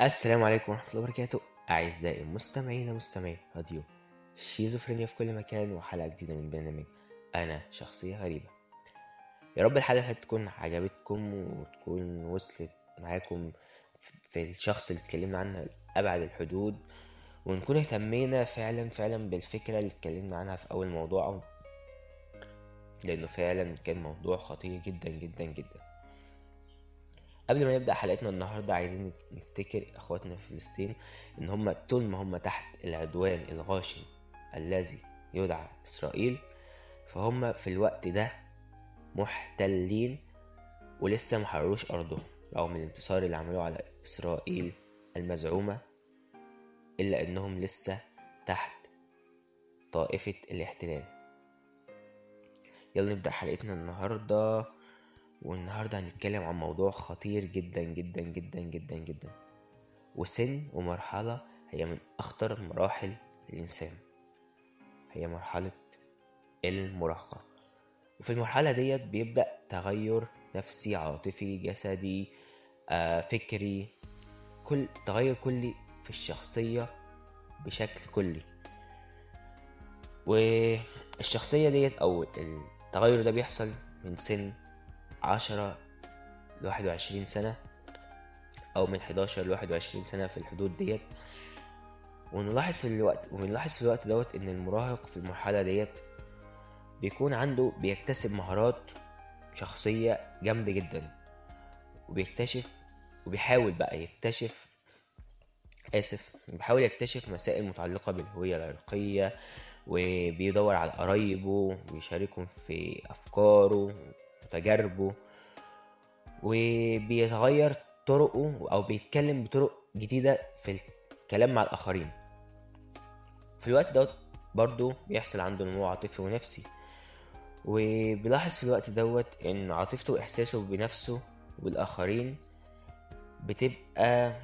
السلام عليكم ورحمة الله وبركاته. أعزائي المستمعين ومستمعي راديو شيزوفرينيا في كل مكان وحلقة جديدة من برنامج أنا شخصية غريبة. يا رب الحلقة تكون عجبتكم وتكون وصلت معاكم في الشخص اللي اتكلمنا عنها لأبعد الحدود ونكون اهتمينا فعلا فعلا بالفكرة اللي اتكلمنا عنها في أول موضوع لأنه فعلا كان موضوع خطير جدا جدا جدا. قبل ما نبدأ حلقتنا النهاردة عايزين نفتكر إخواتنا في فلسطين إن هم طول ما هم تحت العدوان الغاشم الذي يدعى إسرائيل فهم في الوقت ده محتلين ولسه محرروش أرضهم رغم الانتصار اللي عملوه على إسرائيل المزعومة إلا إنهم لسه تحت طائفة الاحتلال. يلا نبدأ حلقتنا النهارده. والنهاردة هنتكلم عن موضوع خطير جدا جدا جدا جدا جدا. وسن ومرحلة هي من أخطر مراحل الإنسان. هي مرحلة المراهقة. وفي المرحلة ديت بيبدأ تغير نفسي عاطفي جسدي آه، فكري كل تغير كلي في الشخصية بشكل كلي. والشخصية ديت أو التغير ده بيحصل من سن عشرة لواحد وعشرين سنة أو من حداشر لواحد وعشرين سنة في الحدود ديت. ونلاحظ في الوقت وبنلاحظ في الوقت دوت إن المراهق في المرحلة ديت بيكون عنده بيكتسب مهارات شخصية جامدة جدا. وبيكتشف وبيحاول بقى يكتشف آسف بيحاول يكتشف مسائل متعلقة بالهوية العرقية وبيدور على قرايبه ويشاركهم في أفكاره وتجاربه وبيتغير طرقه أو بيتكلم بطرق جديدة في الكلام مع الآخرين. في الوقت دوت برضو بيحصل عنده نمو عاطفي ونفسي وبيلاحظ في الوقت دوت إن عاطفته وإحساسه بنفسه وبالاخرين بتبقى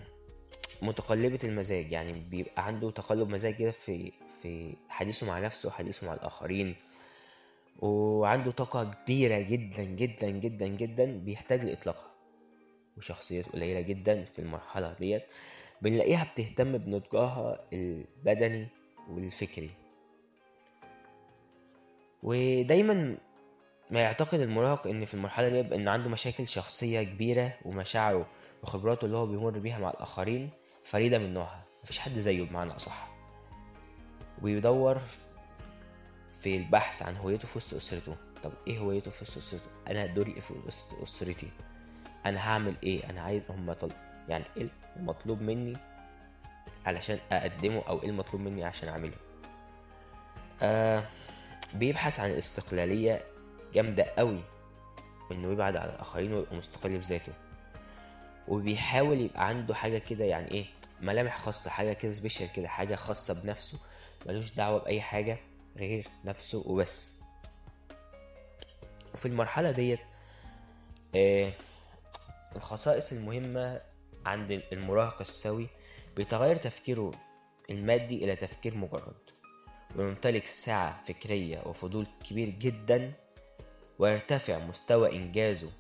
متقلبة المزاج. يعني بيبقى عنده تقلب مزاج كده في في حديثه مع نفسه وحديثه مع الآخرين. وعنده طاقة كبيرة جدا جدا جدا جدا بيحتاج لإطلاقها. وشخصيات قليلة جدا في المرحلة ديت بنلاقيها بتهتم بنضجها البدني والفكري. ودايما ما يعتقد المراهق إن في المرحلة دي إن عنده مشاكل شخصية كبيرة ومشاعره وخبراته اللي هو بيمر بيها مع الآخرين فريدة من نوعها. مفيش حد زيه بمعنى أصح. ويدور في البحث عن هويته في وسط أسرته. طب إيه هويته في وسط أسرته؟ أنا دوري إيه في وسط أسرتي؟ أنا هعمل إيه؟ أنا عايز هم طل... يعني إيه المطلوب مني علشان أقدمه أو إيه المطلوب مني عشان أعمله؟ آه بيبحث عن الاستقلالية جامدة قوي إنه يبعد عن الآخرين ويبقى مستقل بذاته. وبيحاول يبقى عنده حاجة كده يعني إيه ملامح خاصة حاجة كده سبيشال كده حاجة خاصة بنفسه ملوش دعوة بأي حاجة. غير نفسه وبس. وفي المرحلة ديت آه الخصائص المهمة عند المراهق السوي بيتغير تفكيره المادي إلى تفكير مجرد ويمتلك سعة فكرية وفضول كبير جدا ويرتفع مستوى إنجازه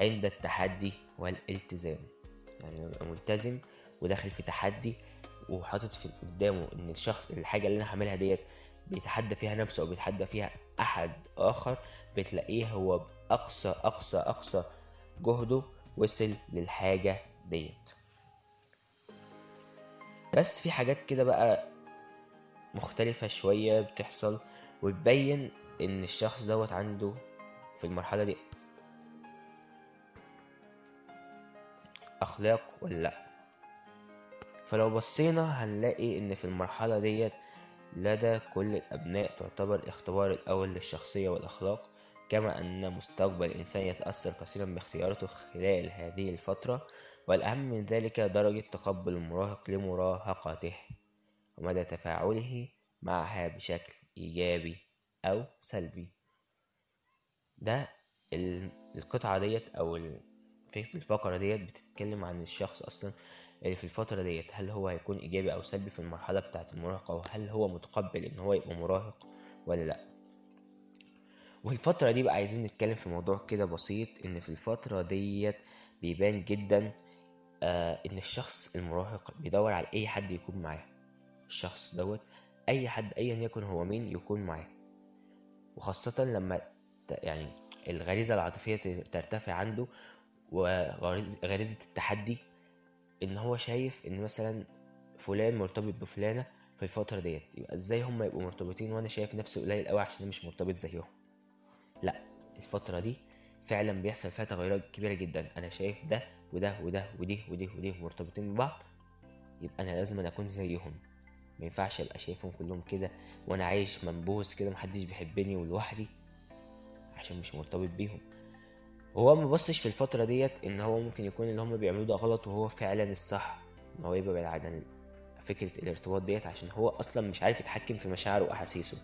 عند التحدي والالتزام. يعني يبقى ملتزم وداخل في تحدي وحاطط في قدامه إن الشخص الحاجة اللي أنا هعملها ديت بيتحدى فيها نفسه أو بيتحدى فيها أحد آخر بتلاقيه هو بأقصى أقصى أقصى جهده وصل للحاجة ديت. بس في حاجات كده بقى مختلفة شوية بتحصل وتبين إن الشخص دوت عنده في المرحلة دي أخلاق ولا لأ. فلو بصينا هنلاقي إن في المرحلة ديت لدى كل الأبناء تعتبر الاختبار الأول للشخصية والأخلاق كما أن مستقبل الإنسان يتأثر كثيرا باختياراته خلال هذه الفترة والأهم من ذلك درجة تقبل المراهق لمراهقته ومدى تفاعله معها بشكل إيجابي أو سلبي. ده القطعة ديت أو في الفقرة ديت بتتكلم عن الشخص أصلا في الفترة ديت هل هو هيكون إيجابي أو سلبي في المرحلة بتاعة المراهقة؟ وهل هو متقبل إن هو يبقى مراهق ولا لأ؟ وفي الفترة دي بقى عايزين نتكلم في موضوع كده بسيط إن في الفترة ديت بيبان جدا آه إن الشخص المراهق بيدور على أي حد يكون معاه. الشخص دوت أي حد ايا يكن هو مين يكون معاه. وخاصة لما يعني الغريزة العاطفية ترتفع عنده وغريزة التحدي إن هو شايف إن مثلا فلان مرتبط بفلانة في الفترة ديت. يبقى إزاي هم يبقوا مرتبطين وأنا شايف نفسي قليل قوي عشان مش مرتبط زيهم؟ لأ الفترة دي فعلا بيحصل فيها تغيرات كبيرة جدا. أنا شايف ده وده وده ودي ودي ودي مرتبطين ببعض يبقى أنا لازم أنا أكون زيهم. ما ينفعش أبقى شايفهم كلهم كده وأنا عايش منبوس كده محدش بيحبني ولوحدي عشان مش مرتبط بيهم. وهو ما بصش في الفترة ديت إن هو ممكن يكون اللي هم بيعملوه ده غلط وهو فعلا الصح إن هو يبقى بعيد عن فكرة الارتباط ديت عشان هو أصلا مش عارف يتحكم في مشاعره وأحاسيسه.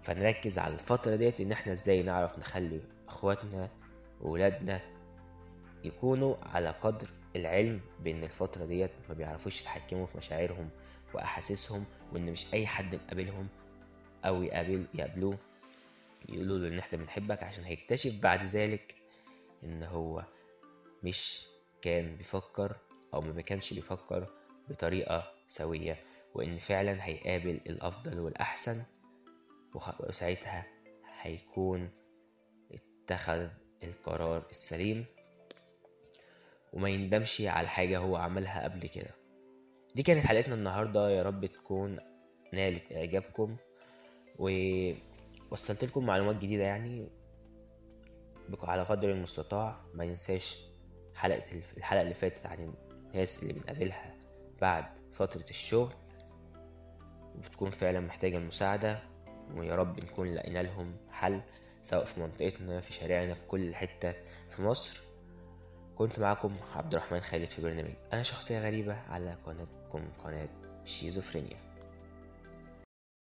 فنركز على الفترة ديت إن إحنا إزاي نعرف نخلي إخواتنا وولادنا يكونوا على قدر العلم بإن الفترة ديت ما بيعرفوش يتحكموا في مشاعرهم وأحاسيسهم وإن مش أي حد نقابلهم أو يقابل يقابلوه يقولوا له إن إحنا بنحبك عشان هيكتشف بعد ذلك إن هو مش كان بيفكر أو ما كانش بيفكر بطريقة سوية وإن فعلا هيقابل الأفضل والأحسن وساعتها هيكون اتخذ القرار السليم. وما يندمش على حاجة هو عملها قبل كده. دي كانت حلقتنا النهاردة. يا رب تكون نالت إعجابكم ووصلت لكم معلومات جديدة يعني. بك- على قدر المستطاع ما ننساش حلقة الحلقة اللي فاتت عن الناس اللي بنقابلها بعد فترة الشغل. وبتكون فعلا محتاجة المساعدة ويا رب نكون لقينا لهم حل سواء في منطقتنا في شارعنا في كل حتة في مصر. كنت معكم عبد الرحمن خالد في برنامج أنا شخصية غريبة على قناتكم قناة شيزوفرينيا.